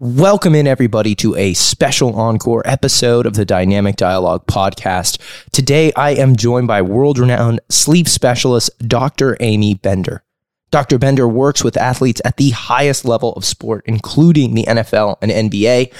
Welcome in, everybody, to a special encore episode of the Dynamic Dialogue podcast. Today, I am joined by world renowned sleep specialist, Dr. Amy Bender. Dr. Bender works with athletes at the highest level of sport, including the NFL and NBA,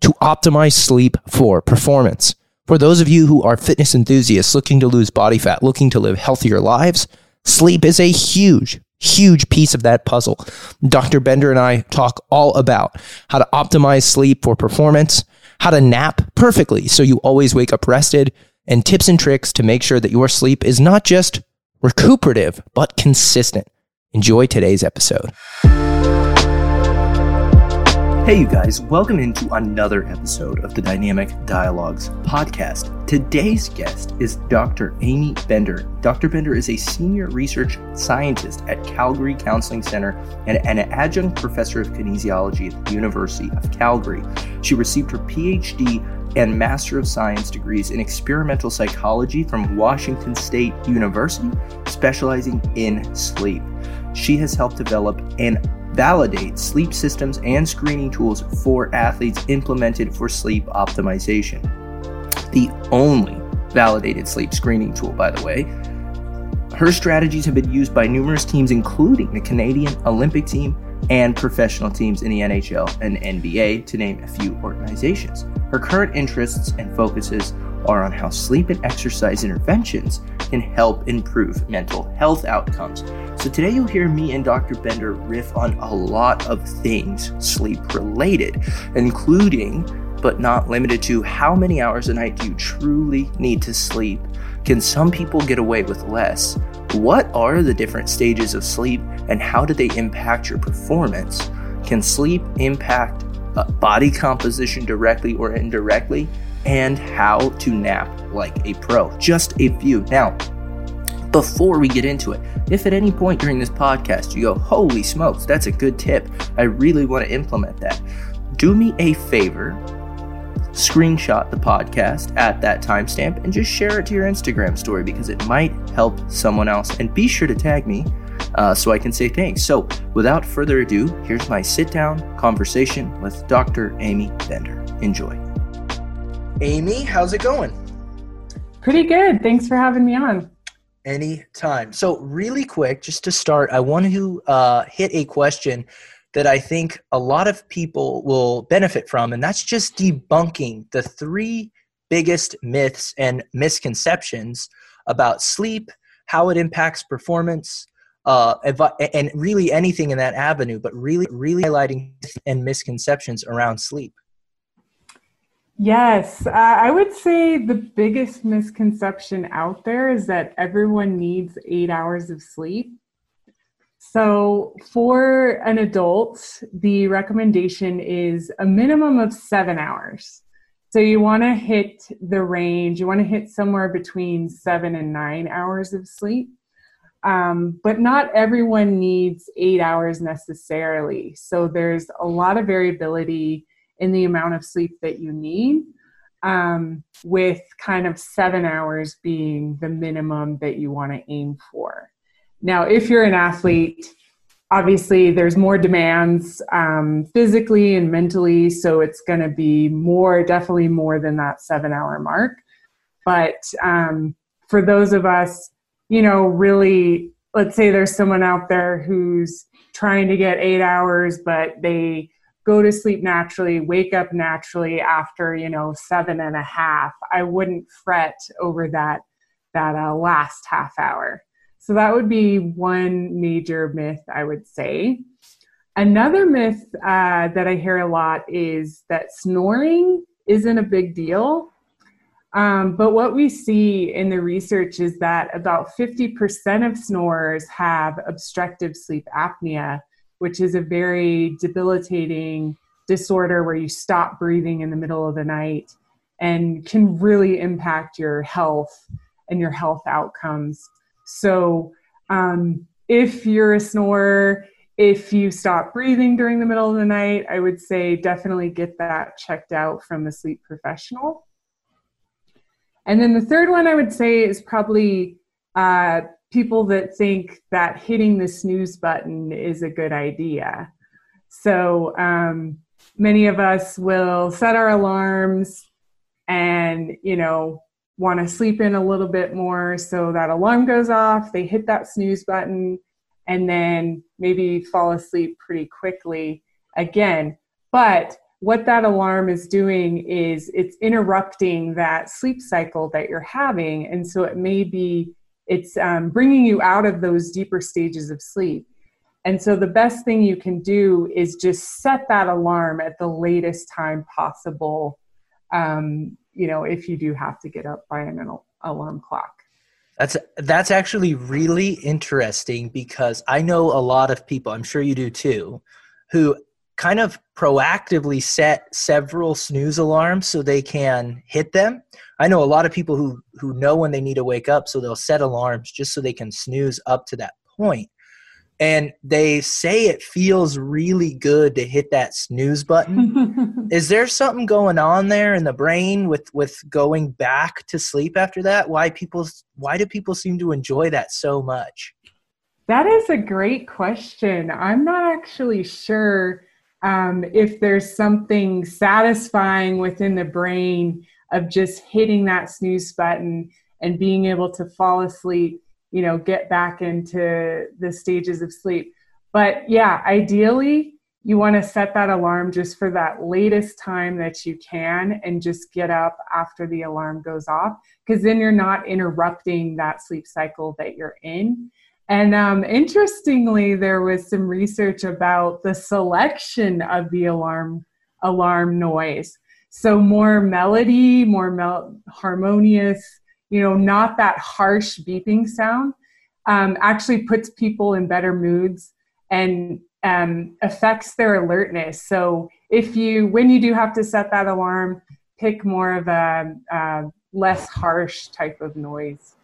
to optimize sleep for performance. For those of you who are fitness enthusiasts looking to lose body fat, looking to live healthier lives, sleep is a huge, huge piece of that puzzle. Dr. Bender and I talk all about how to optimize sleep for performance, how to nap perfectly so you always wake up rested, and tips and tricks to make sure that your sleep is not just recuperative, but consistent. Enjoy today's episode. Hey, you guys, welcome into another episode of the Dynamic Dialogues podcast. Today's guest is Dr. Amy Bender. Dr. Bender is a senior research scientist at Calgary Counseling Center and an adjunct professor of kinesiology at the University of Calgary. She received her PhD and Master of Science degrees in experimental psychology from Washington State University, specializing in sleep. She has helped develop an validate sleep systems and screening tools for athletes implemented for sleep optimization. The only validated sleep screening tool, by the way. Her strategies have been used by numerous teams, including the Canadian Olympic team and professional teams in the NHL and NBA, to name a few organizations. Her current interests and focuses are on how sleep and exercise interventions can help improve mental health outcomes. So, today you'll hear me and Dr. Bender riff on a lot of things sleep related, including but not limited to how many hours a night do you truly need to sleep? Can some people get away with less? What are the different stages of sleep and how do they impact your performance? Can sleep impact uh, body composition directly or indirectly? And how to nap like a pro. Just a few. Now, before we get into it, if at any point during this podcast you go, holy smokes, that's a good tip, I really want to implement that, do me a favor, screenshot the podcast at that timestamp and just share it to your Instagram story because it might help someone else. And be sure to tag me uh, so I can say thanks. So, without further ado, here's my sit down conversation with Dr. Amy Bender. Enjoy. Amy, how's it going? Pretty good. Thanks for having me on. Anytime. So, really quick, just to start, I want to uh, hit a question that I think a lot of people will benefit from, and that's just debunking the three biggest myths and misconceptions about sleep, how it impacts performance, uh, and really anything in that avenue, but really, really highlighting and misconceptions around sleep. Yes, uh, I would say the biggest misconception out there is that everyone needs eight hours of sleep. So, for an adult, the recommendation is a minimum of seven hours. So, you want to hit the range, you want to hit somewhere between seven and nine hours of sleep. Um, but not everyone needs eight hours necessarily. So, there's a lot of variability in the amount of sleep that you need, um, with kind of seven hours being the minimum that you want to aim for. Now, if you're an athlete, obviously there's more demands um, physically and mentally, so it's going to be more, definitely more than that seven hour mark. But um, for those of us, you know, really, let's say there's someone out there who's trying to get eight hours, but they go to sleep naturally, wake up naturally after, you know, seven and a half, I wouldn't fret over that, that uh, last half hour. So that would be one major myth, I would say. Another myth uh, that I hear a lot is that snoring isn't a big deal. Um, but what we see in the research is that about 50% of snorers have obstructive sleep apnea, which is a very debilitating disorder where you stop breathing in the middle of the night and can really impact your health and your health outcomes. So, um, if you're a snorer, if you stop breathing during the middle of the night, I would say definitely get that checked out from a sleep professional. And then the third one I would say is probably uh, people that think that hitting the snooze button is a good idea. So, um, many of us will set our alarms and, you know, want to sleep in a little bit more. So that alarm goes off, they hit that snooze button, and then maybe fall asleep pretty quickly again. But what that alarm is doing is it's interrupting that sleep cycle that you're having. And so it may be, it's um, bringing you out of those deeper stages of sleep. And so the best thing you can do is just set that alarm at the latest time possible. Um, you know, if you do have to get up by an alarm clock. That's that's actually really interesting because I know a lot of people, I'm sure you do too, who kind of proactively set several snooze alarms so they can hit them. I know a lot of people who who know when they need to wake up so they'll set alarms just so they can snooze up to that point. and they say it feels really good to hit that snooze button. Is there something going on there in the brain with with going back to sleep after that? Why people why do people seem to enjoy that so much? That is a great question. I'm not actually sure um, if there's something satisfying within the brain of just hitting that snooze button and being able to fall asleep you know get back into the stages of sleep. But yeah ideally you want to set that alarm just for that latest time that you can and just get up after the alarm goes off because then you're not interrupting that sleep cycle that you're in. And um, interestingly there was some research about the selection of the alarm alarm noise so more melody more mel- harmonious you know, not that harsh beeping sound, um, actually puts people in better moods and um, affects their alertness. So if you, when you do have to set that alarm, pick more of a, a less harsh type of noise.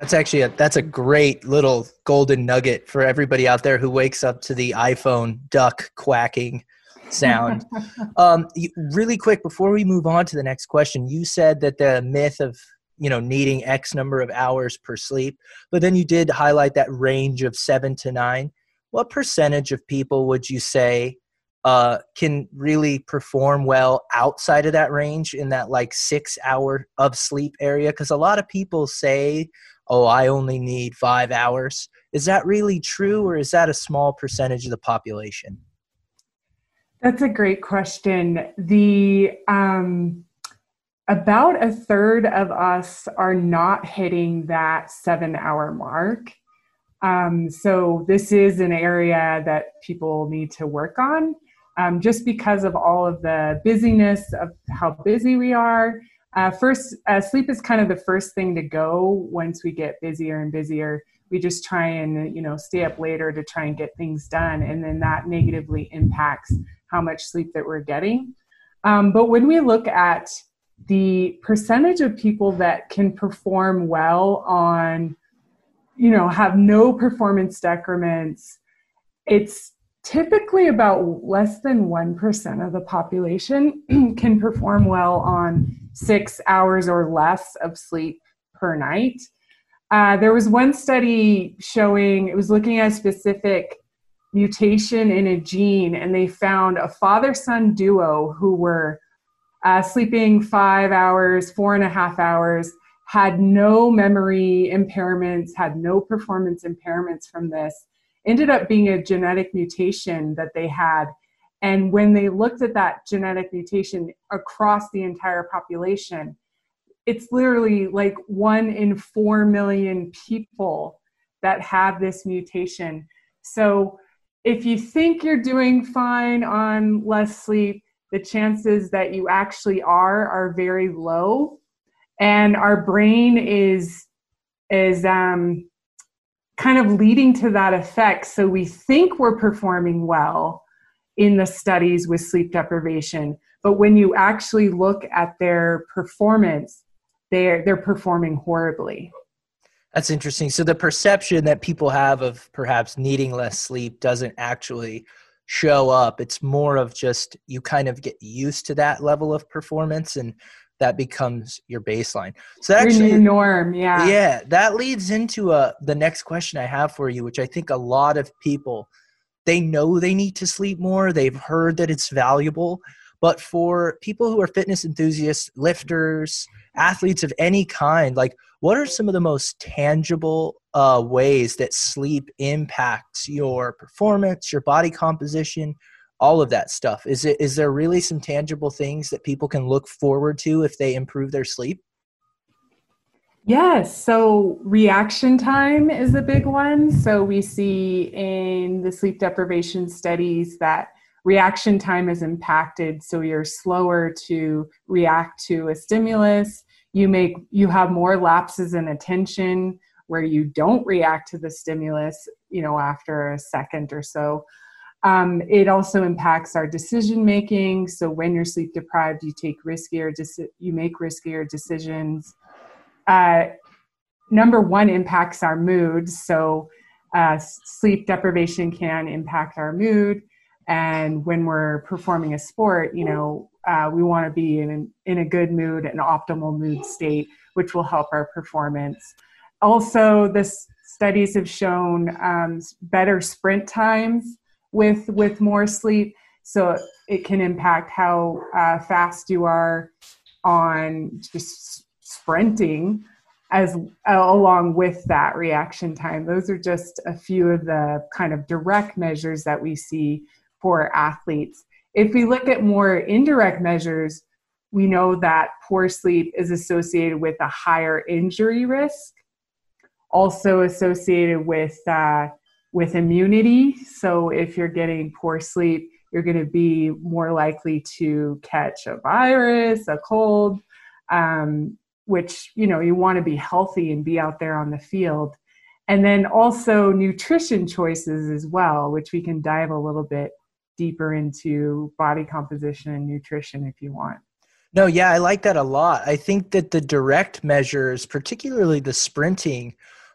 That's actually a, that's a great little golden nugget for everybody out there who wakes up to the iPhone duck quacking sound. um, really quick before we move on to the next question, you said that the myth of you know needing x number of hours per sleep but then you did highlight that range of 7 to 9 what percentage of people would you say uh, can really perform well outside of that range in that like six hour of sleep area? Because a lot of people say oh i only need five hours. Is that really true or is that a small percentage of the population that's a great question the um about a third of us are not hitting that seven hour mark. Um, so, this is an area that people need to work on um, just because of all of the busyness of how busy we are. Uh, first, uh, sleep is kind of the first thing to go once we get busier and busier. We just try and you know stay up later to try and get things done, and then that negatively impacts how much sleep that we're getting. Um, but when we look at the percentage of people that can perform well on you know have no performance decrements it's typically about less than 1% of the population can perform well on six hours or less of sleep per night uh, there was one study showing it was looking at a specific mutation in a gene and they found a father son duo who were uh, sleeping five hours, four and a half hours, had no memory impairments, had no performance impairments from this, ended up being a genetic mutation that they had. And when they looked at that genetic mutation across the entire population, it's literally like one in four million people that have this mutation. So if you think you're doing fine on less sleep, the chances that you actually are are very low. And our brain is is um, kind of leading to that effect. So we think we're performing well in the studies with sleep deprivation but when you actually look at their performance they're they're performing horribly that's interesting so the perception that people have of perhaps needing less sleep doesn't actually show up. It's more of just you kind of get used to that level of performance and that becomes your baseline. So that your actually new norm, yeah. Yeah, that leads into uh the next question I have for you, which I think a lot of people they know they need to sleep more. They've heard that it's valuable. But for people who are fitness enthusiasts, lifters, athletes of any kind, like what are some of the most tangible uh, ways that sleep impacts your performance, your body composition, all of that stuff? Is it is there really some tangible things that people can look forward to if they improve their sleep? Yes, so reaction time is a big one. So we see in the sleep deprivation studies that reaction time is impacted so you're slower to react to a stimulus you make you have more lapses in attention where you don't react to the stimulus you know after a second or so. Um, it also impacts our decision making so when you're sleep deprived you take riskier deci- you make riskier decisions. Uh, number one impacts our mood. So uh, sleep deprivation can impact our mood. And when we're performing a sport you know uh, we want to be in, in a good mood an optimal mood state which will help our performance also the studies have shown um, better sprint times with with more sleep so it can impact how uh, fast you are on just sprinting as uh, along with that reaction time those are just a few of the kind of direct measures that we see for athletes. If we look at more indirect measures, we know that poor sleep is associated with a higher injury risk, also associated with uh, with immunity. So if you're getting poor sleep, you're going to be more likely to catch a virus, a cold, um, which you know you want to be healthy and be out there on the field. And then also nutrition choices as well, which we can dive a little bit deeper into body composition and nutrition if you want. No, yeah, I like that a lot. I think that the direct measures, particularly the sprinting,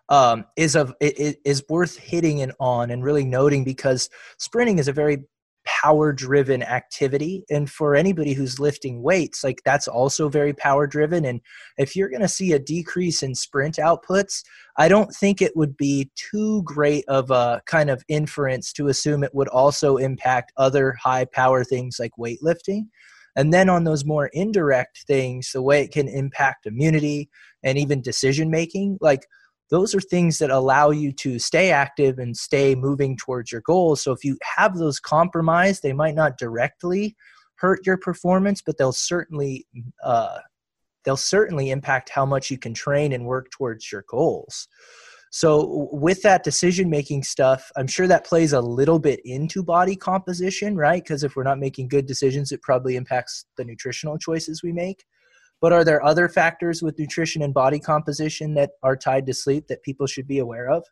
um, is of it, it is worth hitting and on and really noting because sprinting is a very power driven activity. And for anybody who's lifting weights like that's also very power driven and if you're going to see a decrease in sprint outputs i don't think it would be too great of a kind of inference to assume it would also impact other high power things like weightlifting. And then on those more indirect things the way it can impact immunity and even decision making like those are things that allow you to stay active and stay moving towards your goals. So if you have those compromised, they might not directly hurt your performance, but they'll certainly uh, they'll certainly impact how much you can train and work towards your goals. So with that decision making stuff, I'm sure that plays a little bit into body composition, right? Because if we're not making good decisions, it probably impacts the nutritional choices we make. But are there other factors with nutrition and body composition that are tied to sleep that people should be aware of?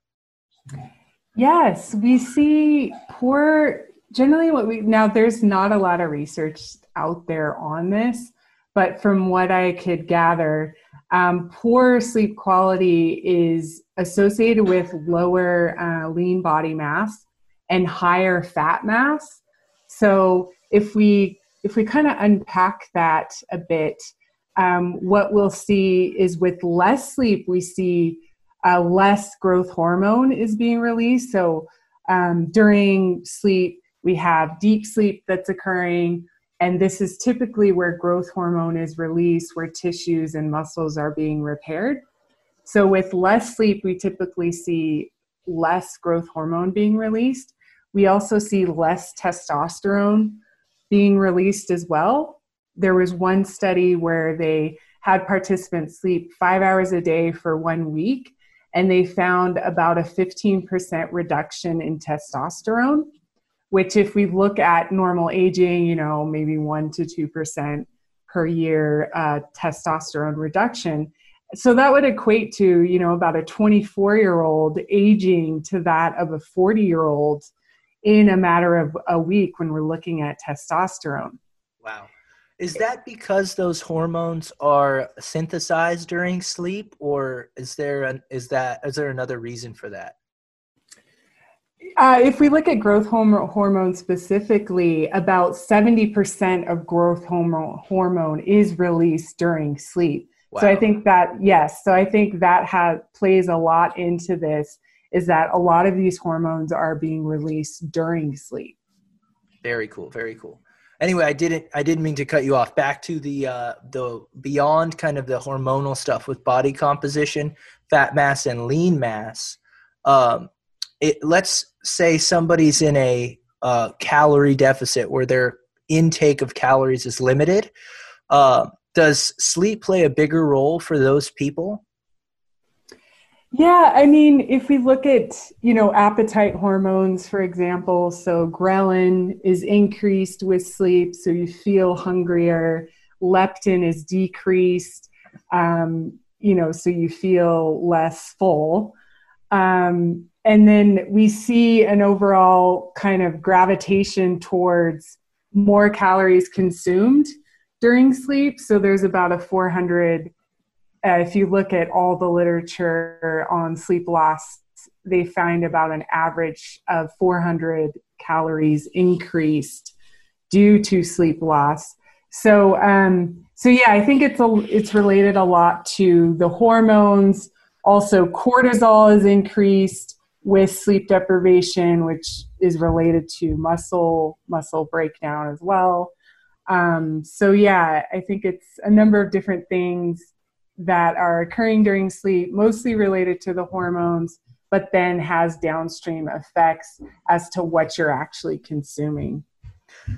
Yes, we see poor generally what we now there's not a lot of research out there on this, but from what I could gather, um, poor sleep quality is associated with lower uh, lean body mass and higher fat mass. So if we if we kind of unpack that a bit, um, what we'll see is with less sleep, we see uh, less growth hormone is being released. So um, during sleep, we have deep sleep that's occurring. And this is typically where growth hormone is released, where tissues and muscles are being repaired. So, with less sleep, we typically see less growth hormone being released. We also see less testosterone being released as well there was one study where they had participants sleep five hours a day for one week, and they found about a 15% reduction in testosterone, which, if we look at normal aging, you know, maybe 1% to 2% per year uh, testosterone reduction. So that would equate to, you know, about a 24 year old aging to that of a 40 year old in a matter of a week when we're looking at testosterone. Wow. Is that because those hormones are synthesized during sleep, or is there an, is that is there another reason for that? Uh, if we look at growth hormone, hormone specifically, about 70% of growth hormone, hormone is released during sleep. Wow. So I think that, yes, so I think that has, plays a lot into this is that a lot of these hormones are being released during sleep. Very cool. Very cool. Anyway, I didn't I didn't mean to cut you off. Back to the uh, the beyond kind of the hormonal stuff with body composition, fat mass, and lean mass. Um, it, let's say somebody's in a uh, calorie deficit where their intake of calories is limited. Uh, does sleep play a bigger role for those people? Yeah, I mean, if we look at, you know, appetite hormones, for example, so ghrelin is increased with sleep, so you feel hungrier. Leptin is decreased, um, you know, so you feel less full. Um, and then we see an overall kind of gravitation towards more calories consumed during sleep. So there's about a 400 uh, if you look at all the literature on sleep loss, they find about an average of 400 calories increased due to sleep loss. So, um, so yeah, I think it's a, it's related a lot to the hormones. Also, cortisol is increased with sleep deprivation, which is related to muscle muscle breakdown as well. Um, so yeah, I think it's a number of different things that are occurring during sleep, mostly related to the hormones, but then has downstream effects as to what you're actually consuming.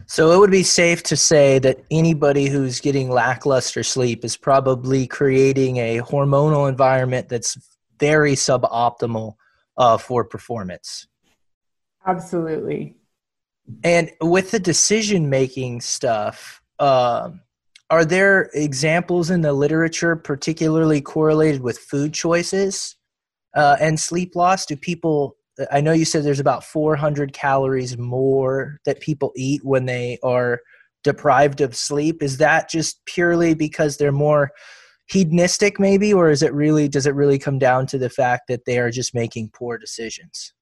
So it would be safe to say that anybody who's getting lackluster sleep is probably creating a hormonal environment that's very suboptimal uh, for performance. Absolutely. And with the decision making stuff, um, are there examples in the literature particularly correlated with food choices uh, and sleep loss? Do people i know you said there's about 400 calories more that people eat when they are deprived of sleep. Is that just purely because they're more hedonistic maybe? Or is it really does it really come down to the fact that they are just making poor decisions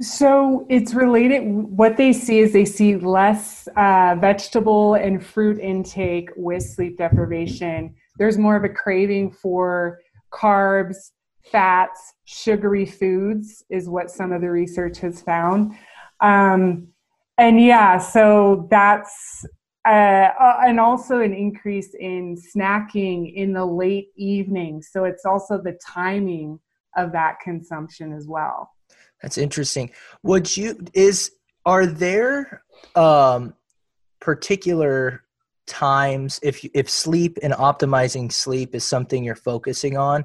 so it's related. What they see is they see less uh, vegetable and fruit intake with sleep deprivation. There's more of a craving for carbs, fats, sugary foods, is what some of the research has found. Um, and yeah, so that's uh, uh, and also an increase in snacking in the late evening. So it's also the timing of that consumption as well. That's interesting. Would you is are there um particular times if if sleep and optimizing sleep is something you're focusing on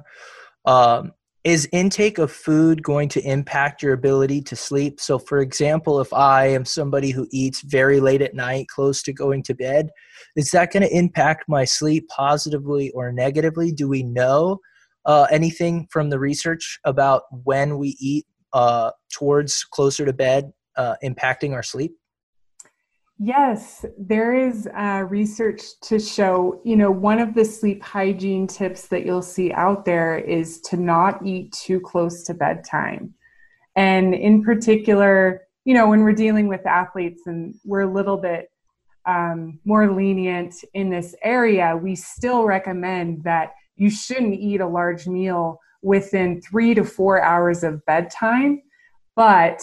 um is intake of food going to impact your ability to sleep so for example if i am somebody who eats very late at night close to going to bed is that going to impact my sleep positively or negatively do we know uh, anything from the research about when we eat uh, towards closer to bed uh, impacting our sleep? Yes, there is uh, research to show, you know, one of the sleep hygiene tips that you'll see out there is to not eat too close to bedtime. And in particular, you know, when we're dealing with athletes and we're a little bit um, more lenient in this area, we still recommend that you shouldn't eat a large meal within three to four hours of bedtime, but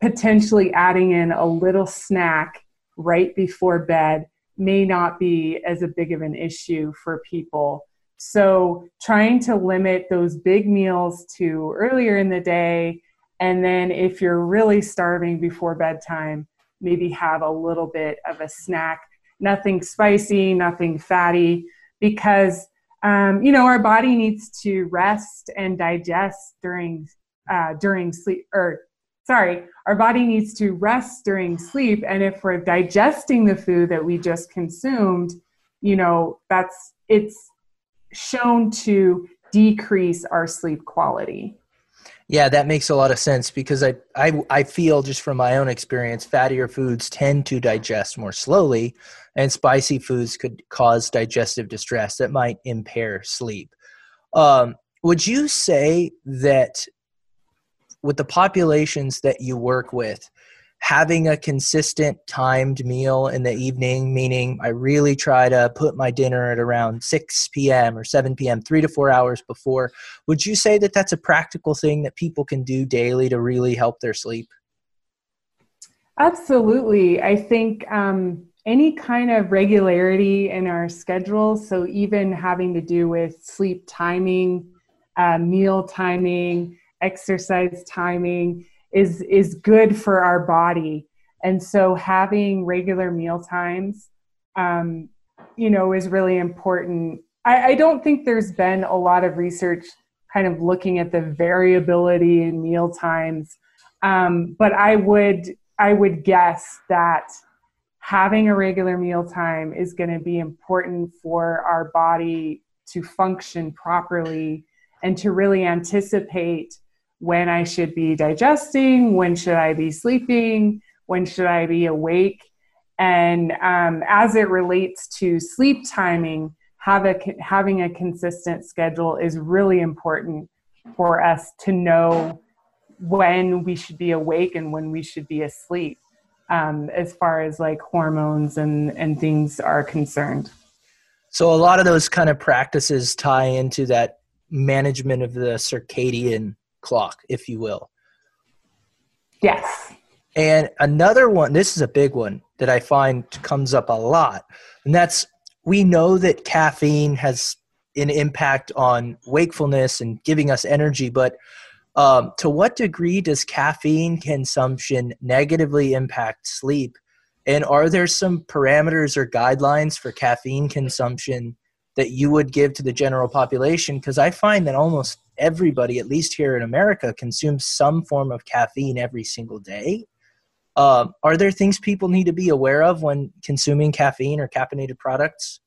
potentially adding in a little snack right before bed may not be as a big of an issue for people. So, trying to limit those big meals to earlier in the day, and then if you're really starving before bedtime, maybe have a little bit of a snack. Nothing spicy, nothing fatty, because um, you know our body needs to rest and digest during uh, during sleep or sorry our body needs to rest during sleep. And if we're digesting the food that we just consumed you know that's it's shown to decrease our sleep quality yeah, that makes a lot of sense because I, I I feel just from my own experience, fattier foods tend to digest more slowly, and spicy foods could cause digestive distress that might impair sleep. Um, would you say that with the populations that you work with, having a consistent timed meal in the evening, meaning I really try to put my dinner at around 6 p.m. or 7 p.m., three to four hours before. Would you say that that's a practical thing that people can do daily to really help their sleep? Absolutely. I think um, any kind of regularity in our schedule, so even having to do with sleep timing, uh, meal timing, exercise timing, is is good for our body. And so having regular meal times um, you know is really important. I, I don't think there's been a lot of research kind of looking at the variability in meal times. Um, but i would i would guess that having a regular meal time is going to be important for our body to function properly and to really anticipate when I should be digesting, when should I be sleeping, when should I be awake. And um, as it relates to sleep timing, have a, having a consistent schedule is really important for us to know when we should be awake and when we should be asleep um, as far as like hormones and, and things are concerned. So a lot of those kind of practices tie into that management of the circadian clock, if you will. Yes. And another one, this is a big one that I find comes up a lot, and that's we know that caffeine has an impact on wakefulness and giving us energy, but um, to what degree does caffeine consumption negatively impact sleep? And are there some parameters or guidelines for caffeine consumption that you would give to the general population? Because I find that almost everybody, at least here in America, consumes some form of caffeine every single day. Uh, are there things people need to be aware of when consuming caffeine or caffeinated products?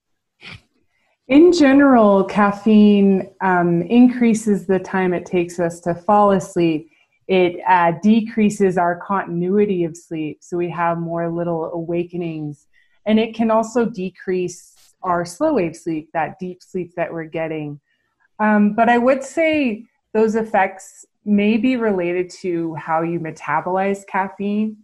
In general, caffeine um, increases the time it takes us to fall asleep. It uh, decreases our continuity of sleep, so we have more little awakenings. And it can also decrease our slow wave sleep, that deep sleep that we're getting. Um, but I would say those effects may be related to how you metabolize caffeine.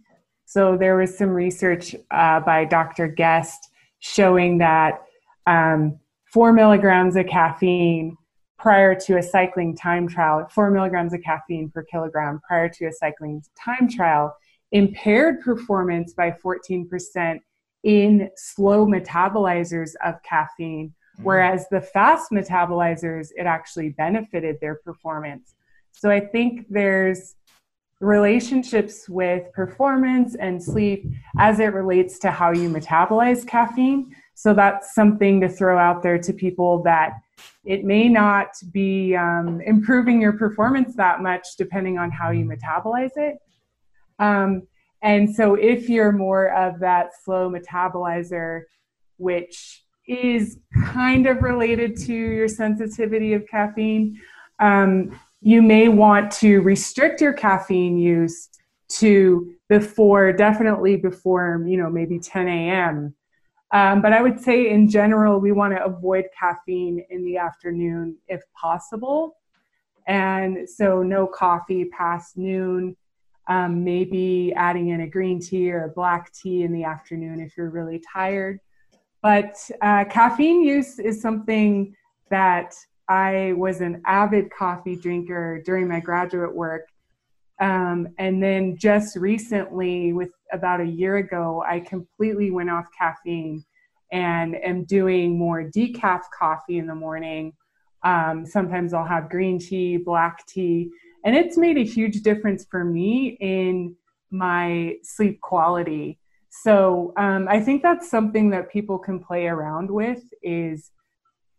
So there was some research uh, by Dr. Guest showing that um, four milligrams of caffeine prior to a cycling time trial, four milligrams of caffeine per kilogram prior to a cycling time trial, impaired performance by 14% in slow metabolizers of caffeine Mm-hmm. Whereas the fast metabolizers, it actually benefited their performance. So I think there's relationships with performance and sleep as it relates to how you metabolize caffeine. So that's something to throw out there to people that it may not be um, improving your performance that much depending on how you metabolize it. Um, and so if you're more of that slow metabolizer, which is kind of related to your sensitivity of caffeine. Um, you may want to restrict your caffeine use to before, definitely before, you know, maybe 10 a.m. Um, but I would say in general, we want to avoid caffeine in the afternoon if possible. And so, no coffee past noon. Um, maybe adding in a green tea or a black tea in the afternoon if you're really tired. But uh, caffeine use is something that I was an avid coffee drinker during my graduate work. Um, and then just recently, with about a year ago, I completely went off caffeine and am doing more decaf coffee in the morning. Um, sometimes I'll have green tea, black tea, and it's made a huge difference for me in my sleep quality. So um, I think that's something that people can play around with is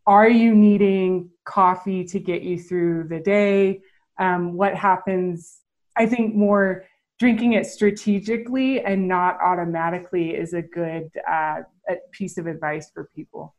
are you needing coffee to get you through the day? Um, what happens? I think more drinking it strategically and not automatically is a good uh, piece of advice for people.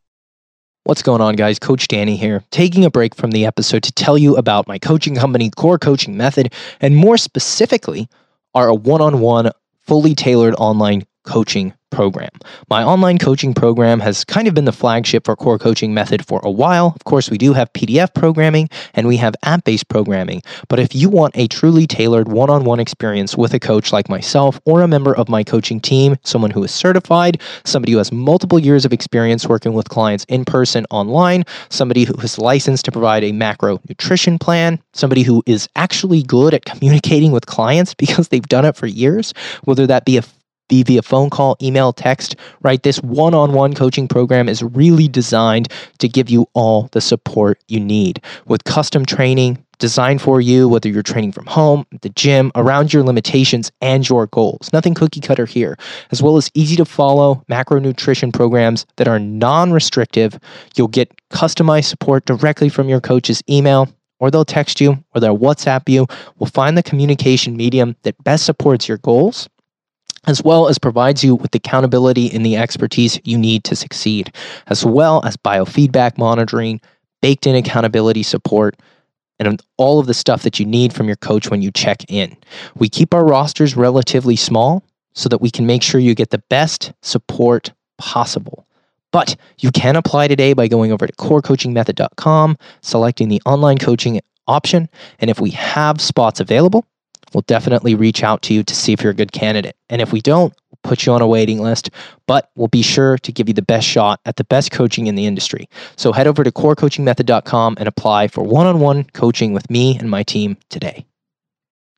What's going on, guys? Coach Danny here, taking a break from the episode to tell you about my coaching company, Core Coaching Method, and more specifically, our one on one, fully tailored online coaching program. My online coaching program has kind of been the flagship for core coaching method for a while. Of course, we do have PDF programming and we have app based programming. But if you want a truly tailored one on one experience with a coach like myself or a member of my coaching team, someone who is certified, somebody who has multiple years of experience working with clients in person, online, somebody who is licensed to provide a macro nutrition plan, somebody who is actually good at communicating with clients because they've done it for years, whether that be a be via phone call, email, text, right? This one on one coaching program is really designed to give you all the support you need with custom training designed for you, whether you're training from home, the gym, around your limitations and your goals. Nothing cookie cutter here, as well as easy to follow macronutrition programs that are non restrictive. You'll get customized support directly from your coach's email or they'll text you or they'll WhatsApp you. We'll find the communication medium that best supports your goals as well as provides you with the accountability and the expertise you need to succeed, as well as biofeedback monitoring, baked in accountability support, and all of the stuff that you need from your coach when you check in. We keep our rosters relatively small so that we can make sure you get the best support possible. But you can apply today by going over to corecoachingmethod.com, selecting the online coaching option, and if we have spots available, we'll definitely reach out to you to see if you're a good candidate. And if we don't, we'll put you on a waiting list, but we'll be sure to give you the best shot at the best coaching in the industry. So head over to corecoachingmethod.com and apply for one on one coaching with me and my team today.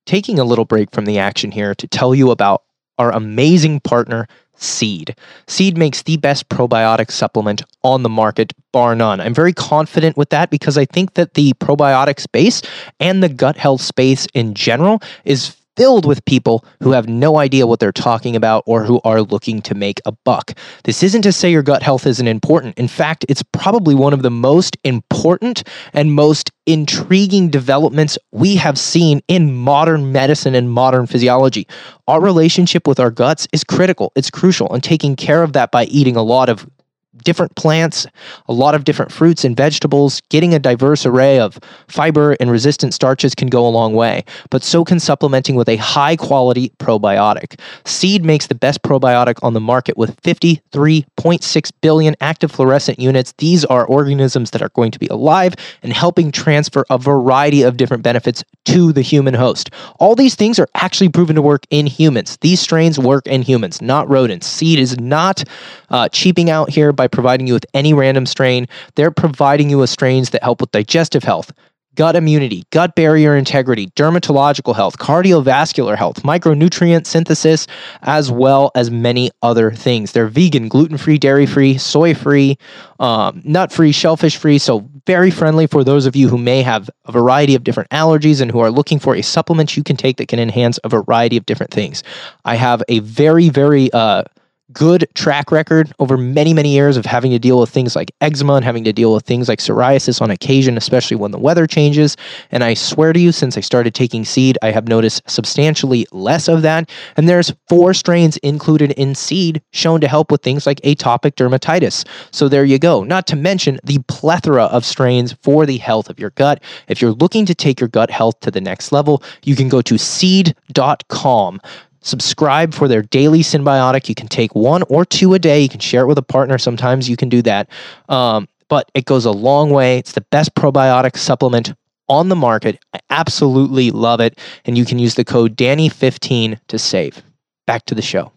Taking a little break from the action here to tell you about our amazing partner, Seed. Seed makes the best probiotic supplement on the market, bar none. I'm very confident with that because I think that the probiotic space and the gut health space in general is filled with people who have no idea what they're talking about or who are looking to make a buck. This isn't to say your gut health isn't important. In fact, it's probably one of the most important and most intriguing developments we have seen in modern medicine and modern physiology. Our relationship with our guts is critical, it's crucial, and taking care of that by eating a lot of different plants, a lot of different fruits and vegetables. Getting a diverse array of fiber and resistant starches can go a long way, but so can supplementing with a high quality probiotic. Seed makes the best probiotic on the market with 53.6 billion active fluorescent units. These are organisms that are going to be alive and helping transfer a variety of different benefits to the human host. All these things are actually proven to work in humans. These strains work in humans, not rodents. Seed is not uh, cheaping out here by providing you with any random strain. They're providing you with strains that help with digestive health, gut immunity, gut barrier integrity, dermatological health, cardiovascular health, micronutrient synthesis, as well as many other things. They're vegan, gluten free, dairy free, soy free, um, nut free, shellfish free. So, very friendly for those of you who may have a variety of different allergies and who are looking for a supplement you can take that can enhance a variety of different things. I have a very, very, uh, good track record over many, many years of having to deal with things like eczema and having to deal with things like psoriasis on occasion, especially when the weather changes. And I swear to you, since I started taking seed, I have noticed substantially less of that. And there's four strains included in seed shown to help with things like atopic dermatitis. So there you go. Not to mention the plethora of strains for the health of your gut. If you're looking to take your gut health to the next level, you can go to seed.com subscribe for their daily synbiotic. You can take one or two a day. You can share it with a partner. Sometimes you can do that. Um, but it goes a long way. It's the best probiotic supplement on the market. I absolutely love it. And you can use the code Danny15 to save. Back to the show.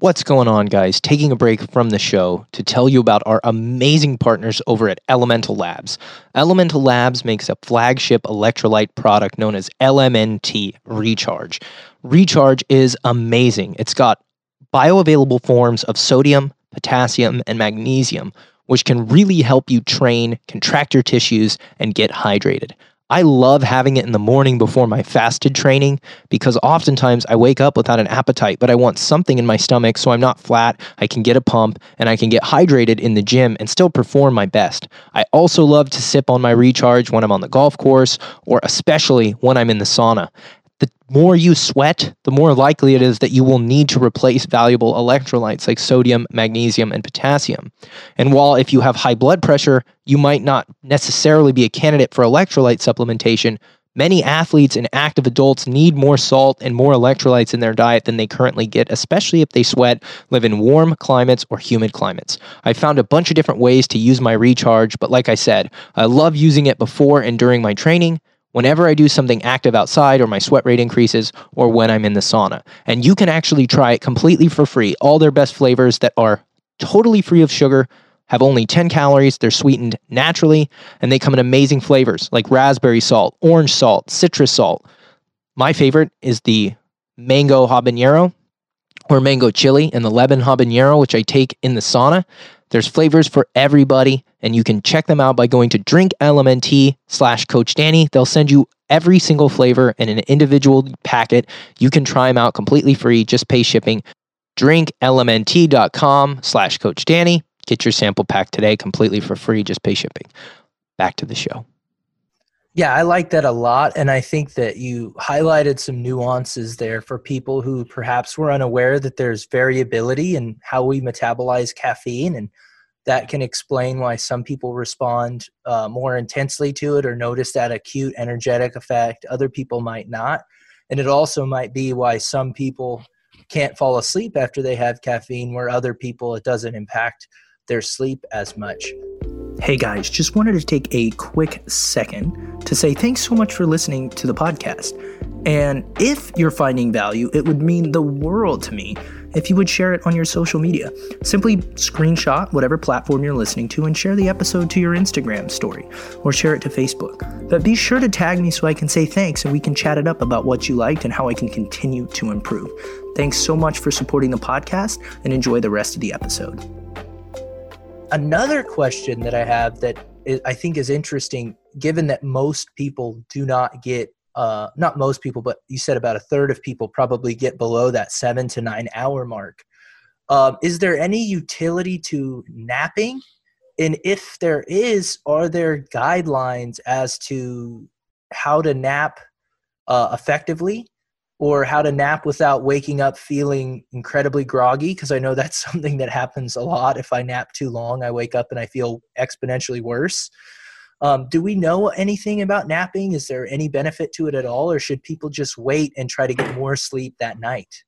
What's going on, guys? Taking a break from the show to tell you about our amazing partners over at Elemental Labs. Elemental Labs makes a flagship electrolyte product known as LMNT Recharge. Recharge is amazing. It's got bioavailable forms of sodium, potassium, and magnesium, which can really help you train, contract your tissues, and get hydrated. I love having it in the morning before my fasted training because oftentimes I wake up without an appetite, but I want something in my stomach so I'm not flat. I can get a pump and I can get hydrated in the gym and still perform my best. I also love to sip on my recharge when I'm on the golf course or especially when I'm in the sauna the more you sweat, the more likely it is that you will need to replace valuable electrolytes like sodium, magnesium, and potassium. And while if you have high blood pressure, you might not necessarily be a candidate for electrolyte supplementation, Many athletes and active adults need more salt and more electrolytes in their diet than they currently get, especially if they sweat, live in warm climates or humid climates. I found a bunch of different ways to use my recharge, but like I said, I love using it before and during my training, whenever I do something active outside or my sweat rate increases, or when I'm in the sauna. And you can actually try it completely for free. All their best flavors that are totally free of sugar have only 10 calories, they're sweetened naturally, and they come in amazing flavors like raspberry salt, orange salt, citrus salt. My favorite is the mango habanero or mango chili and the lemon habanero, which I take in the sauna. There's flavors for everybody, and you can check them out by going to drinklmnt slash coach Danny. They'll send you every single flavor in an individual packet. You can try them out completely free, just pay shipping. drinklmnt.com slash coach Danny. Get your sample pack today completely for free. Just pay shipping. Back to the show. Yeah, I like that a lot. And I think that you highlighted some nuances there for people who perhaps were unaware that there's variability in how we metabolize caffeine. And that can explain why some people respond uh, more intensely to it or notice that acute energetic effect. Other people might not. And it also might be why some people can't fall asleep after they have caffeine, where other people it doesn't impact their sleep as much. Hey guys, just wanted to take a quick second to say thanks so much for listening to the podcast. And if you're finding value, it would mean the world to me if you would share it on your social media. Simply screenshot whatever platform you're listening to and share the episode to your Instagram story or share it to Facebook. But be sure to tag me so I can say thanks and we can chat it up about what you liked and how I can continue to improve. Thanks so much for supporting the podcast and enjoy the rest of the episode. Another question that I have that I think is interesting, given that most people do not get, uh, not most people, but you said about a third of people probably get below that seven to nine hour mark. Um, is there any utility to napping? And if there is, are there guidelines as to how to nap uh, effectively? or how to nap without waking up feeling incredibly groggy because I know that's something that happens a lot. If I nap too long, I wake up and I feel exponentially worse. Um, do we know anything about napping? Is there any benefit to it at all, or should people just wait and try to get more sleep that night?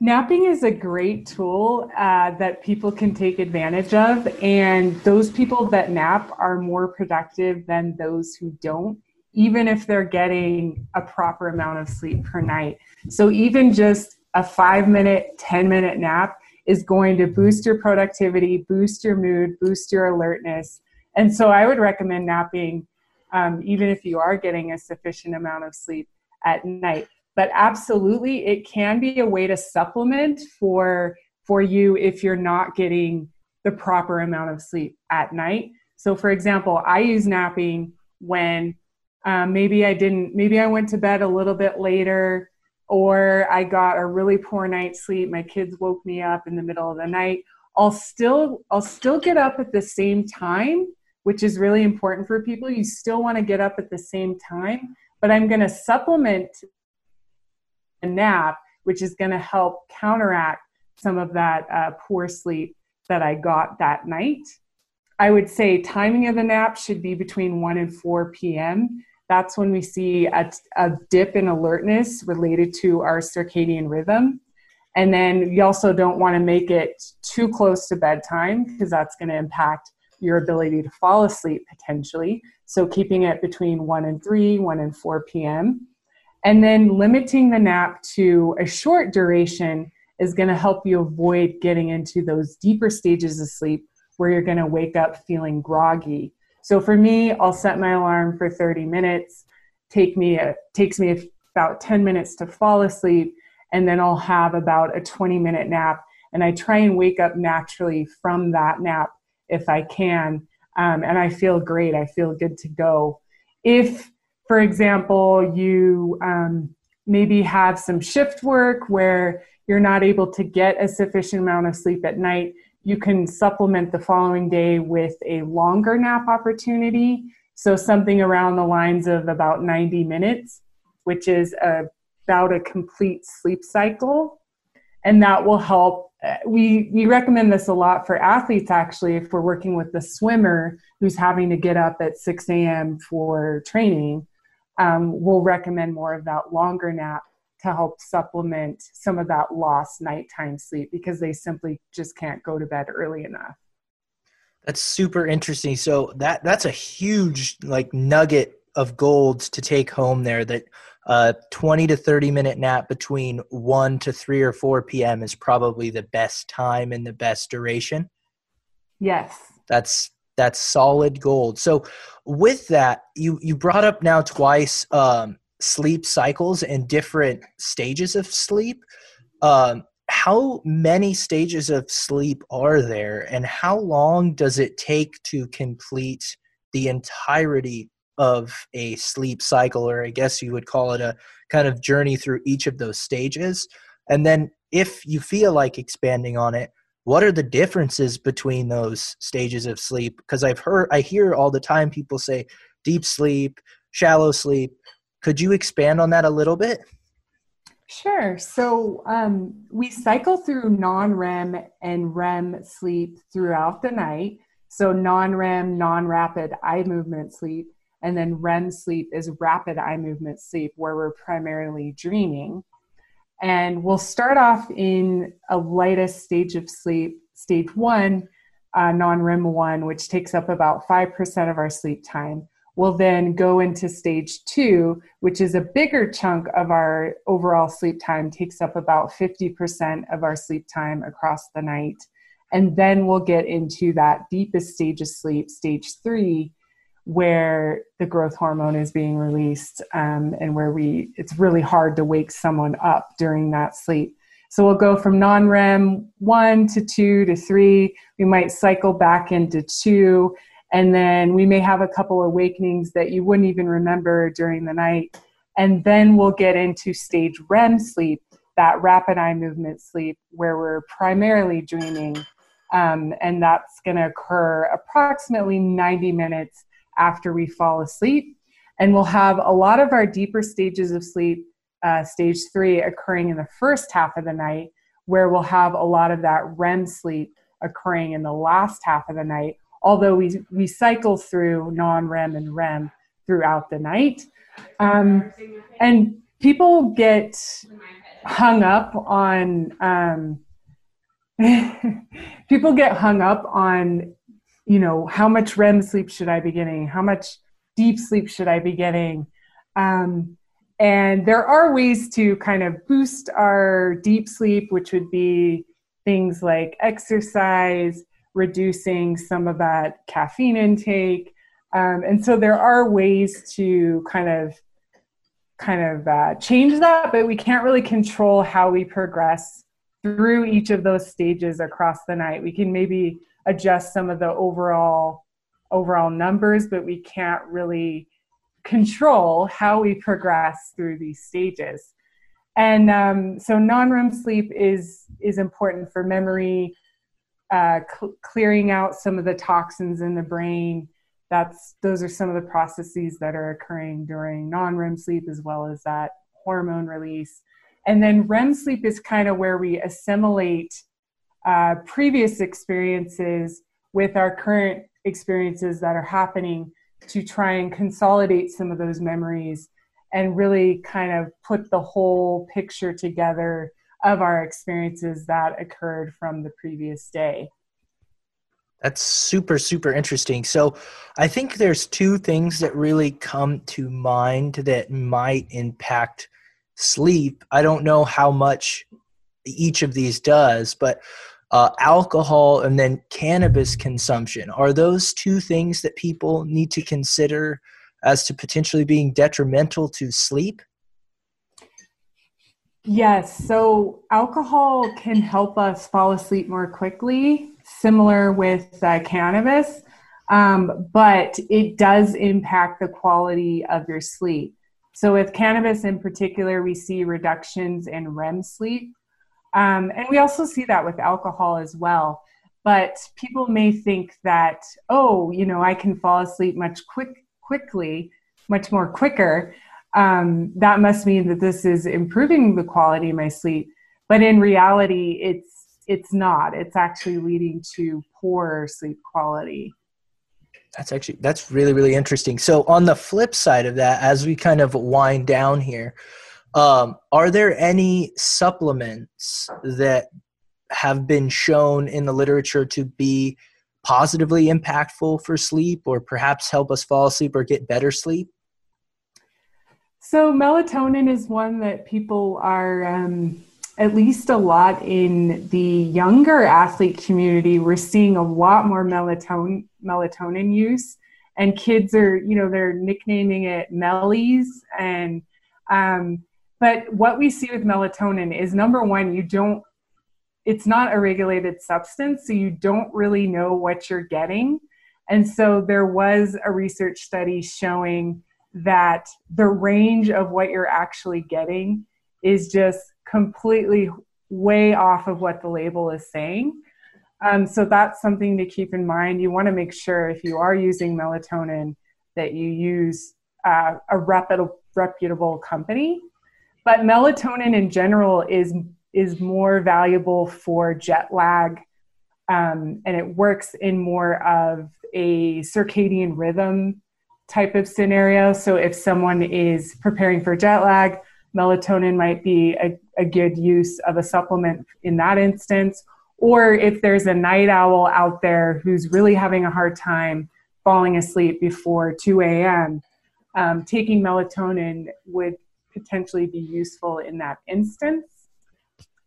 Napping is a great tool uh, that people can take advantage of, and those people that nap are more productive than those who don't even if they're getting a proper amount of sleep per night. So even just a five minute, 10 minute nap is going to boost your productivity, boost your mood, boost your alertness. And so I would recommend napping um, even if you are getting a sufficient amount of sleep at night. But absolutely, it can be a way to supplement for for you if you're not getting the proper amount of sleep at night. So, for example, I use napping when um, maybe I didn't, maybe I went to bed a little bit later, or I got a really poor night's sleep. My kids woke me up in the middle of the night. I'll still, I'll still get up at the same time, which is really important for people. You still want to get up at the same time, but I'm going to supplement a nap, which is going to help counteract some of that uh, poor sleep that I got that night. I would say timing of the nap should be between 1 and 4 p.m that's when we see a, a dip in alertness related to our circadian rhythm. And then you also don't want to make it too close to bedtime because that's going to impact your ability to fall asleep potentially. So keeping it between 1 and 3, 1 and 4 p.m. And then limiting the nap to a short duration is going to help you avoid getting into those deeper stages of sleep where you're going to wake up feeling groggy so for me, I'll set my alarm for 30 minutes. Take me a, takes me about 10 minutes to fall asleep, and then I'll have about a 20 minute nap. And I try and wake up naturally from that nap if I can. Um, and I feel great. I feel good to go. If, for example, you um, maybe have some shift work where you're not able to get a sufficient amount of sleep at night, you can supplement the following day with a longer nap opportunity. So, something around the lines of about 90 minutes, which is a, about a complete sleep cycle. And that will help. Uh, we, we recommend this a lot for athletes actually, if we're working with the swimmer who's having to get up at 6 a.m. for training. um, we'll recommend more of that longer nap to help supplement some of that lost nighttime sleep because they simply just can't go to bed early enough. That's super interesting. So that that's a huge like nugget of gold to take home there that uh 20 to 30 minute nap between 1 to 3 or 4 p.m. is probably the best time and the best duration. Yes. That's that's solid gold. So with that, you you brought up now twice um sleep cycles and different stages of sleep. Um, how many stages of sleep are there, and how long does it take to complete the entirety of a sleep cycle, or I guess you would call it a kind of journey through each of those stages? And then, if you feel like expanding on it, what are the differences between those stages of sleep? Because I've heard, I hear all the time people say deep sleep, shallow sleep. Could you expand on that a little bit? Sure. So um, we cycle through non REM and REM sleep throughout the night. So non REM, non rapid eye movement sleep. And then REM sleep is rapid eye movement sleep, where we're primarily dreaming. And we'll start off in a lightest stage of sleep, stage one, uh, non REM one, which takes up about 5% of our sleep time We'll then go into stage two, which is a bigger chunk of our overall sleep time, takes up about 50% of our sleep time across the night. And then we'll get into that deepest stage of sleep, stage three, where the growth hormone is being released um, and where we it's really hard to wake someone up during that sleep. So we'll go from non REM one to two to three. We might cycle back into two and then we may have a couple awakenings that you wouldn't even remember during the night and then we'll get into stage REM sleep that rapid eye movement sleep where we're primarily dreaming um, and that's going to occur approximately 90 minutes after we fall asleep and we'll have a lot of our deeper stages of sleep uh, stage three occurring in the first half of the night where we'll have a lot of that REM sleep occurring in the last half of the night although we, we cycle through non REM and REM throughout the night. Um, and people get hung up on, um, people get hung up on, you know, how much REM sleep should I be getting? How much deep sleep should I be getting? Um, and there are ways to kind of boost our deep sleep, which would be things like exercise, reducing some of that caffeine intake. Um, and so there are ways to kind of kind of uh, change that, but we can't really control how we progress through each of those stages across the night. We can maybe adjust some of the overall overall numbers, but we can't really control how we progress through these stages. And um, so non-REM sleep is is important for memory, uh, cl- clearing out some of the toxins in the brain. That's those are some of the processes that are occurring during non-REM sleep, as well as that hormone release. And then REM sleep is kind of where we assimilate uh, previous experiences with our current experiences that are happening to try and consolidate some of those memories and really kind of put the whole picture together of our experiences that occurred from the previous day. That's super, super interesting. So, I think there's two things that really come to mind that might impact sleep. I don't know how much each of these does, but uh, alcohol and then cannabis consumption are those two things that people need to consider as to potentially being detrimental to sleep? Yes. So alcohol can help us fall asleep more quickly, similar with uh, cannabis, um, but it does impact the quality of your sleep. So with cannabis in particular, we see reductions in REM sleep. Um, and we also see that with alcohol as well. But people may think that, oh, you know, I can fall asleep much quick quickly, much more quicker um, that must mean that this is improving the quality of my sleep. But in reality, it's it's not. It's actually leading to poor sleep quality. That's actually that's really really interesting. So on the flip side of that, as we kind of wind down here, um, are there any supplements that have been shown in the literature to be positively impactful for sleep, or perhaps help us fall asleep or get better sleep? So melatonin is one that people are. Um, at least a lot in the younger athlete community, we're seeing a lot more melatonin melatonin use, and kids are, you know, they're nicknaming it mellies. And um, but what we see with melatonin is number one, you don't. It's not a regulated substance, so you don't really know what you're getting. And so there was a research study showing that the range of what you're actually getting is just completely way off of what the label is saying. Um, so that's something to keep in mind. You want to make sure if you are using melatonin that you use uh, a reputable, reputable company. But melatonin in general is is more valuable for jet lag, um, and it works in more of a circadian rhythm type of scenario. So if someone is preparing for jet lag, melatonin might be a, a good use of a supplement in that instance. Or if there's a night owl out there who's really having a hard time falling asleep before 2 a.m., um, taking melatonin would potentially be useful in that instance.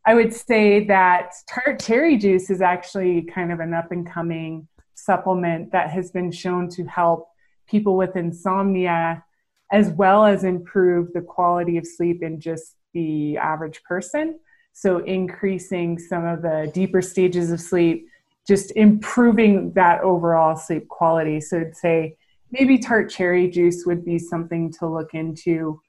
I would say that tart cherry juice is actually kind of an up and coming supplement that has been shown to help people with insomnia as well as improve the quality of sleep in just the average person. So, increasing some of the deeper stages of sleep, just improving that overall sleep quality. So, I'd say maybe tart cherry juice would be something to look into.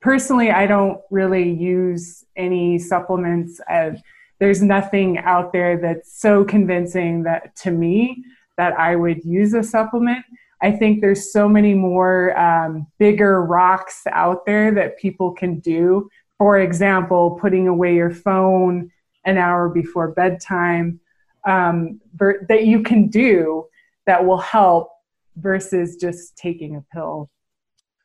Personally, I don't really use any supplements. Uh, there's nothing out there that's so convincing that to me that I would use a supplement. I think there's so many more um, bigger rocks out there that people can do. For example, putting away your phone an hour before bedtime um, that you can do that will help versus just taking a pill.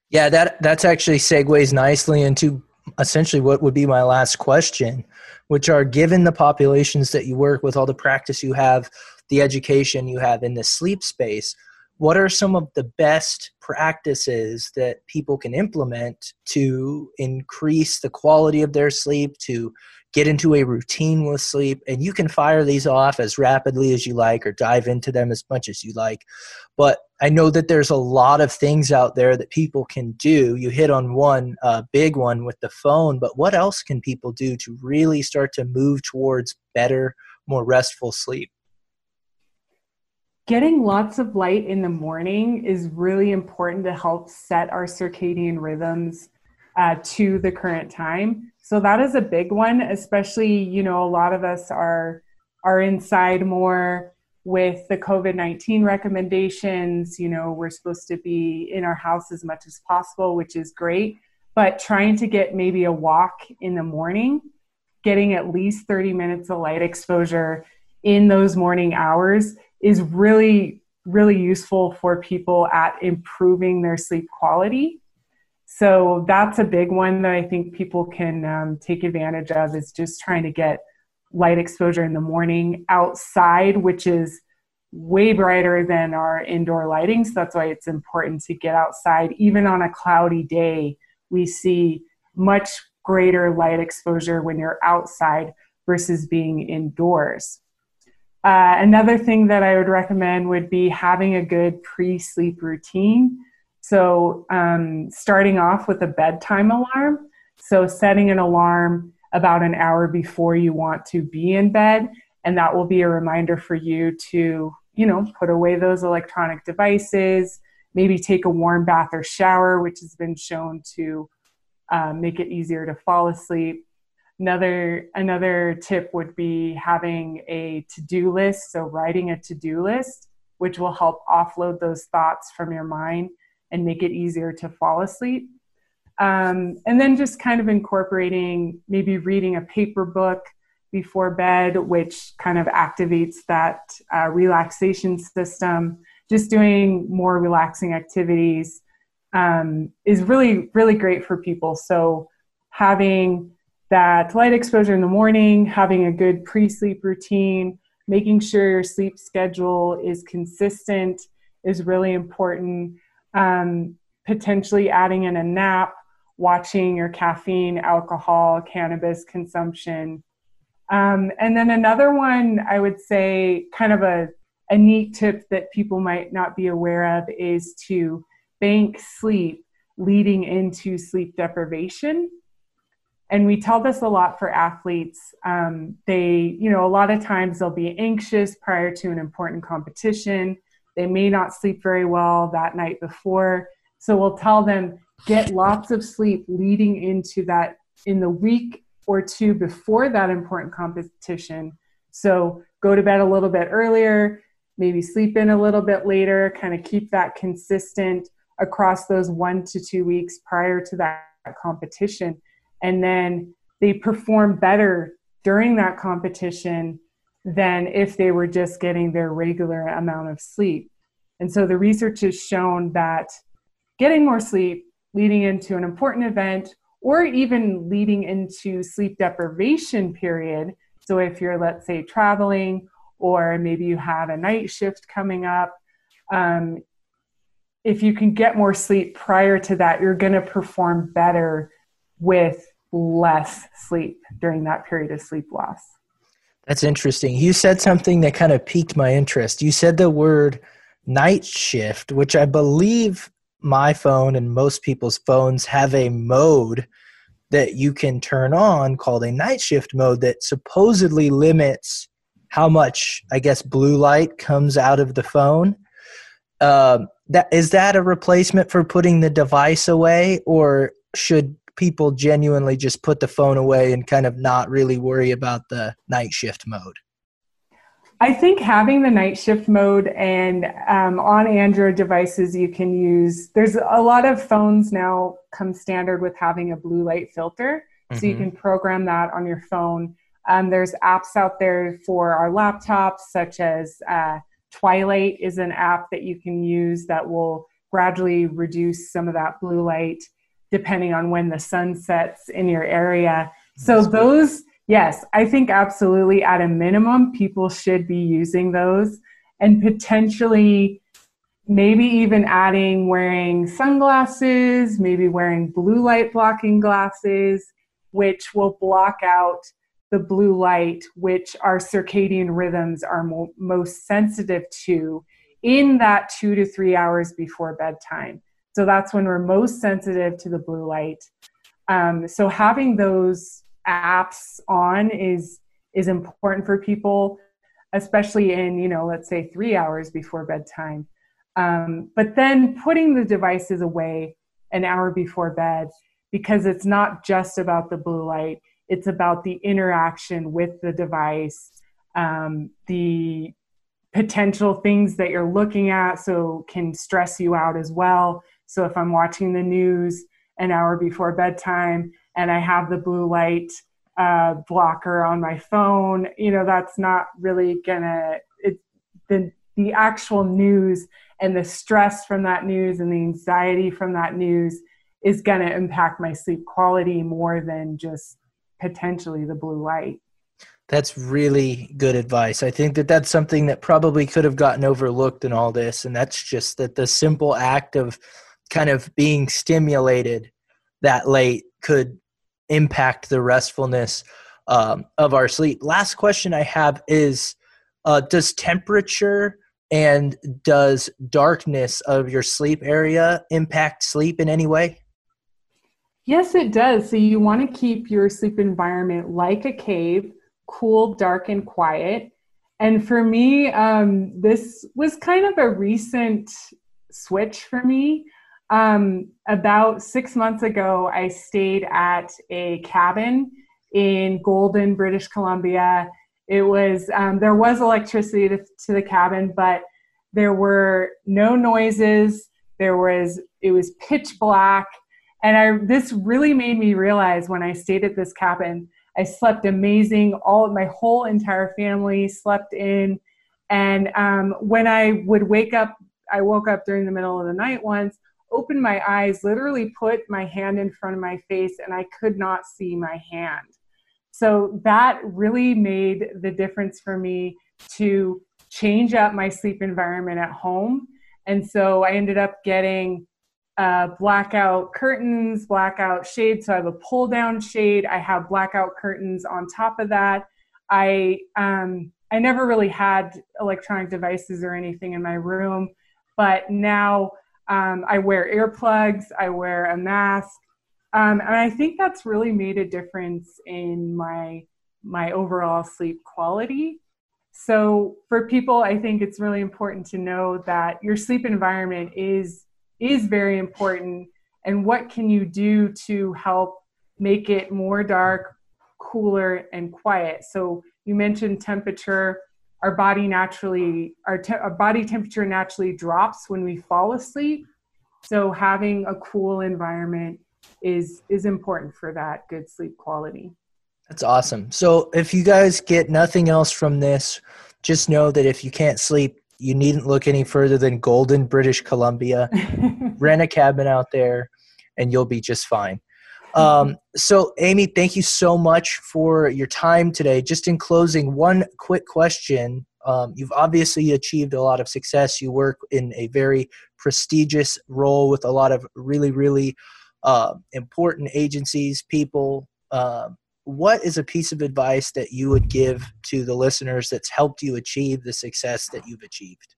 Yeah, that that's actually segues nicely into essentially what would be my last question, which are given the populations that you work with, all the practice you have, the education you have in the sleep space what are some of the best practices that people can implement to increase the quality of their sleep to get into a routine with sleep? And you can fire these off as rapidly as you like or dive into them as much as you like but i know that there's a lot of things out there that people can do you hit on one uh, big one with the phone but what else can people do to really start to move towards better more restful sleep Getting lots of light in the morning is really important to help set our circadian rhythms uh, to the current time. So that is a big one, especially you know a lot of us are are inside more with the COVID nineteen recommendations. You know we're supposed to be in our house as much as possible, which is great. But trying to get maybe a walk in the morning, getting at least thirty minutes of light exposure in those morning hours is really really useful for people at improving their sleep quality so that's a big one that i think people can um, take advantage of is just trying to get light exposure in the morning outside which is way brighter than our indoor lighting so that's why it's important to get outside even on a cloudy day we see much greater light exposure when you're outside versus being indoors uh, another thing that I would recommend would be having a good pre sleep routine. So, um, starting off with a bedtime alarm. So, setting an alarm about an hour before you want to be in bed, and that will be a reminder for you to, you know, put away those electronic devices, maybe take a warm bath or shower, which has been shown to uh, make it easier to fall asleep. Another another tip would be having a to-do list, so writing a to-do list, which will help offload those thoughts from your mind and make it easier to fall asleep. Um, and then just kind of incorporating maybe reading a paper book before bed, which kind of activates that uh, relaxation system just doing more relaxing activities um, is really, really great for people. So having that light exposure in the morning, having a good pre sleep routine, making sure your sleep schedule is consistent is really important. Um, potentially adding in a nap, watching your caffeine, alcohol, cannabis consumption. Um, and then another one, I would say, kind of a, a neat tip that people might not be aware of is to bank sleep leading into sleep deprivation. And we tell this a lot for athletes. Um, they you know a lot of times they'll be anxious prior to an important competition. They may not sleep very well that night before. So we'll tell them get lots of sleep leading into that in the week or two before that important competition so go to bed a little bit earlier maybe sleep in a little bit later kind of keep that consistent across those one to two weeks prior to that competition and then they perform better during that competition than if they were just getting their regular amount of sleep. And so the research has shown that getting more sleep leading into an important event or even leading into sleep deprivation period. So if you're, let's say, traveling or maybe you have a night shift coming up, um, if you can get more sleep prior to that, you're going to perform better with less sleep during that period of sleep loss. That's interesting. You said something that kind of piqued my interest. You said the word night shift, which I believe my phone and most people's phones have a mode that you can turn on called a night shift mode that supposedly limits how much, I guess, blue light comes out of the phone. Um, that is that a replacement for putting the device away, or should people genuinely just put the phone away and kind of not really worry about the night shift mode? I think having the night shift mode and um, on Android devices, you can use, there's a lot of phones now come standard with having a blue light filter. Mm-hmm. So you mm-hmm. can program that on your phone. Um, there's apps out there for our laptops, such as uh, Twilight is an app that you can use that will gradually reduce some of that blue light depending on when the sun sets in your area. So That's those, yes, I think absolutely at a minimum, people should be using those and potentially maybe even adding wearing sunglasses, maybe wearing blue light blocking glasses, which will block out the blue light, which our circadian rhythms are mo- most sensitive to in that two to three hours before bedtime. So that's when we're most sensitive to the blue light. Um, so having those apps on is is important for people, especially in you know let's say three hours before bedtime. Um, but then putting the devices away an hour before bed because it's not just about the blue light; it's about the interaction with the device, um, the potential things that you're looking at, so can stress you out as well so if I'm watching the news an hour before bedtime and I have the blue light uh, blocker on my phone, you know, that's not really gonna, it, the, the actual news and the stress from that news and the anxiety from that news is going to impact my sleep quality more than just potentially the blue light. That's really good advice. I think that that's something that probably could have gotten overlooked in all this. And that's just that the simple act of kind of being stimulated that late could impact the restfulness um, of our sleep. Last question I have is uh, Does temperature and does darkness of your sleep area impact sleep in any way? Yes, it does. So you want to keep your sleep environment like a cave, cool, dark, and quiet. And for me, um, this was kind of a recent switch for me. Um, about six months ago, I stayed at a cabin in Golden, British Columbia. It was um, there was electricity to, to the cabin, but there were no noises. There was it was pitch black, and I this really made me realize when I stayed at this cabin, I slept amazing. All my whole entire family slept in, and um, when I would wake up I woke up during the middle of the night once, opened my eyes, literally put my hand in front of my face, and I could not see my hand. So that really made the difference for me to change up my sleep environment at home. And so I ended up getting uh, blackout curtains, blackout shades. So I have a pull down shade. I have blackout curtains on top of that. I um, I never really had electronic devices or anything in my room, but now um, I wear earplugs. I wear a mask, um, and I think that's really made a difference in my my overall sleep quality. So for people, I think it's really important to know that your sleep environment is is very important and what can you do to help make it more dark, cooler and quiet. So you mentioned temperature. Our body naturally our, te- our body temperature naturally drops when we fall asleep. So having a cool environment is is important for that good sleep quality. That's awesome. So if you guys get nothing else from this, just know that if you can't sleep, you needn't look any further than Golden, British Columbia. Rent a cabin out there, and you'll be just fine. Um, so, Amy, thank you so much for your time today. Just in closing, one quick question. Um, you've obviously achieved a lot of success. You work in a very prestigious role with a lot of really, really uh, important agencies, people. Uh, what is a piece of advice that you would give to the listeners that's helped you achieve the success that you've achieved?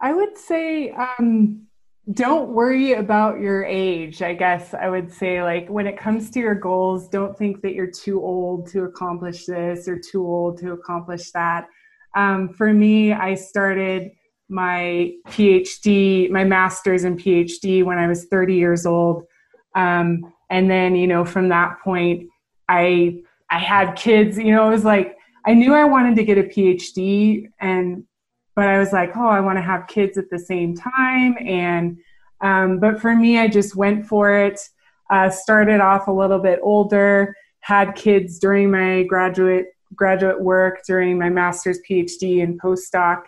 I would say um, don't worry about your age. I guess I would say, like, when it comes to your goals, don't think that you're too old to accomplish this or too old to accomplish that. Um, for me, I started my PhD, my master's and PhD when I was 30 years old. Um, and then you know from that point i i had kids you know it was like i knew i wanted to get a phd and but i was like oh i want to have kids at the same time and um, but for me i just went for it uh, started off a little bit older had kids during my graduate graduate work during my master's phd and postdoc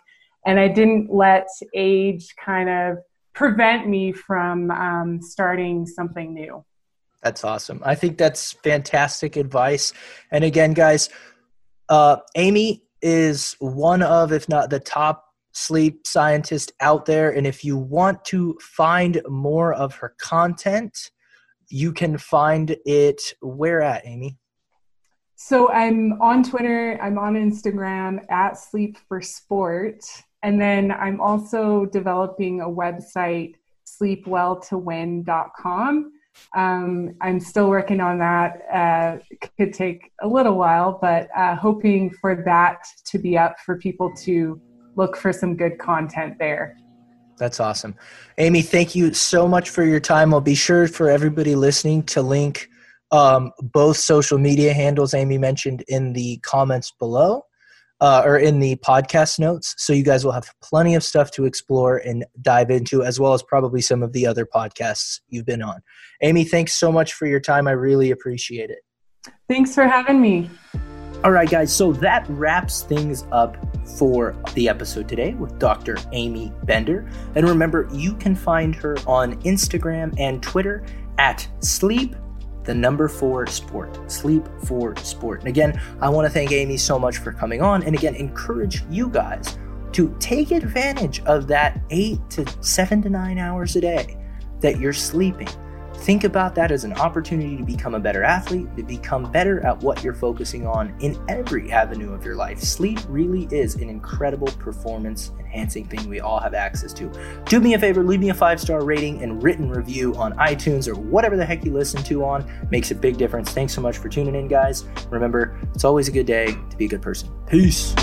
and i didn't let age kind of prevent me from um, starting something new that's awesome. I think that's fantastic advice. And again, guys, uh, Amy is one of, if not the top sleep scientist out there. And if you want to find more of her content, you can find it where at, Amy? So I'm on Twitter, I'm on Instagram at Sleep for Sport. And then I'm also developing a website, sleepwelltowin.com um, I'm still working on that. Uh, could take a little while, but uh, hoping for that to be up for people to look for some good content there. That's awesome. Amy, thank you so much for your time. I'll be sure for everybody listening to link um, both social media handles Amy mentioned in the comments below uh, or in the podcast notes. So you guys will have plenty of stuff to explore and dive into, as well as probably some of the other podcasts you've been on. Amy, thanks so much for your time. I really appreciate it. Thanks for having me. All right, guys. So that wraps things up for the episode today with Dr. Amy Bender. And remember, you can find her on Instagram and Twitter at sleep the number four sport, sleep for sport. And again, I want to thank Amy so much for coming on and again, encourage you guys to take advantage of that eight to seven to nine hours a day that you're sleeping Think about that as an opportunity to become a better athlete, to become better at what you're focusing on in every avenue of your life. Sleep really is an incredible performance enhancing thing we all have access to. Do me a favor, leave me a five star rating and written review on iTunes or whatever the heck you listen to on. Makes a big difference. Thanks so much for tuning in, guys. Remember, it's always a good day to be a good person. Peace.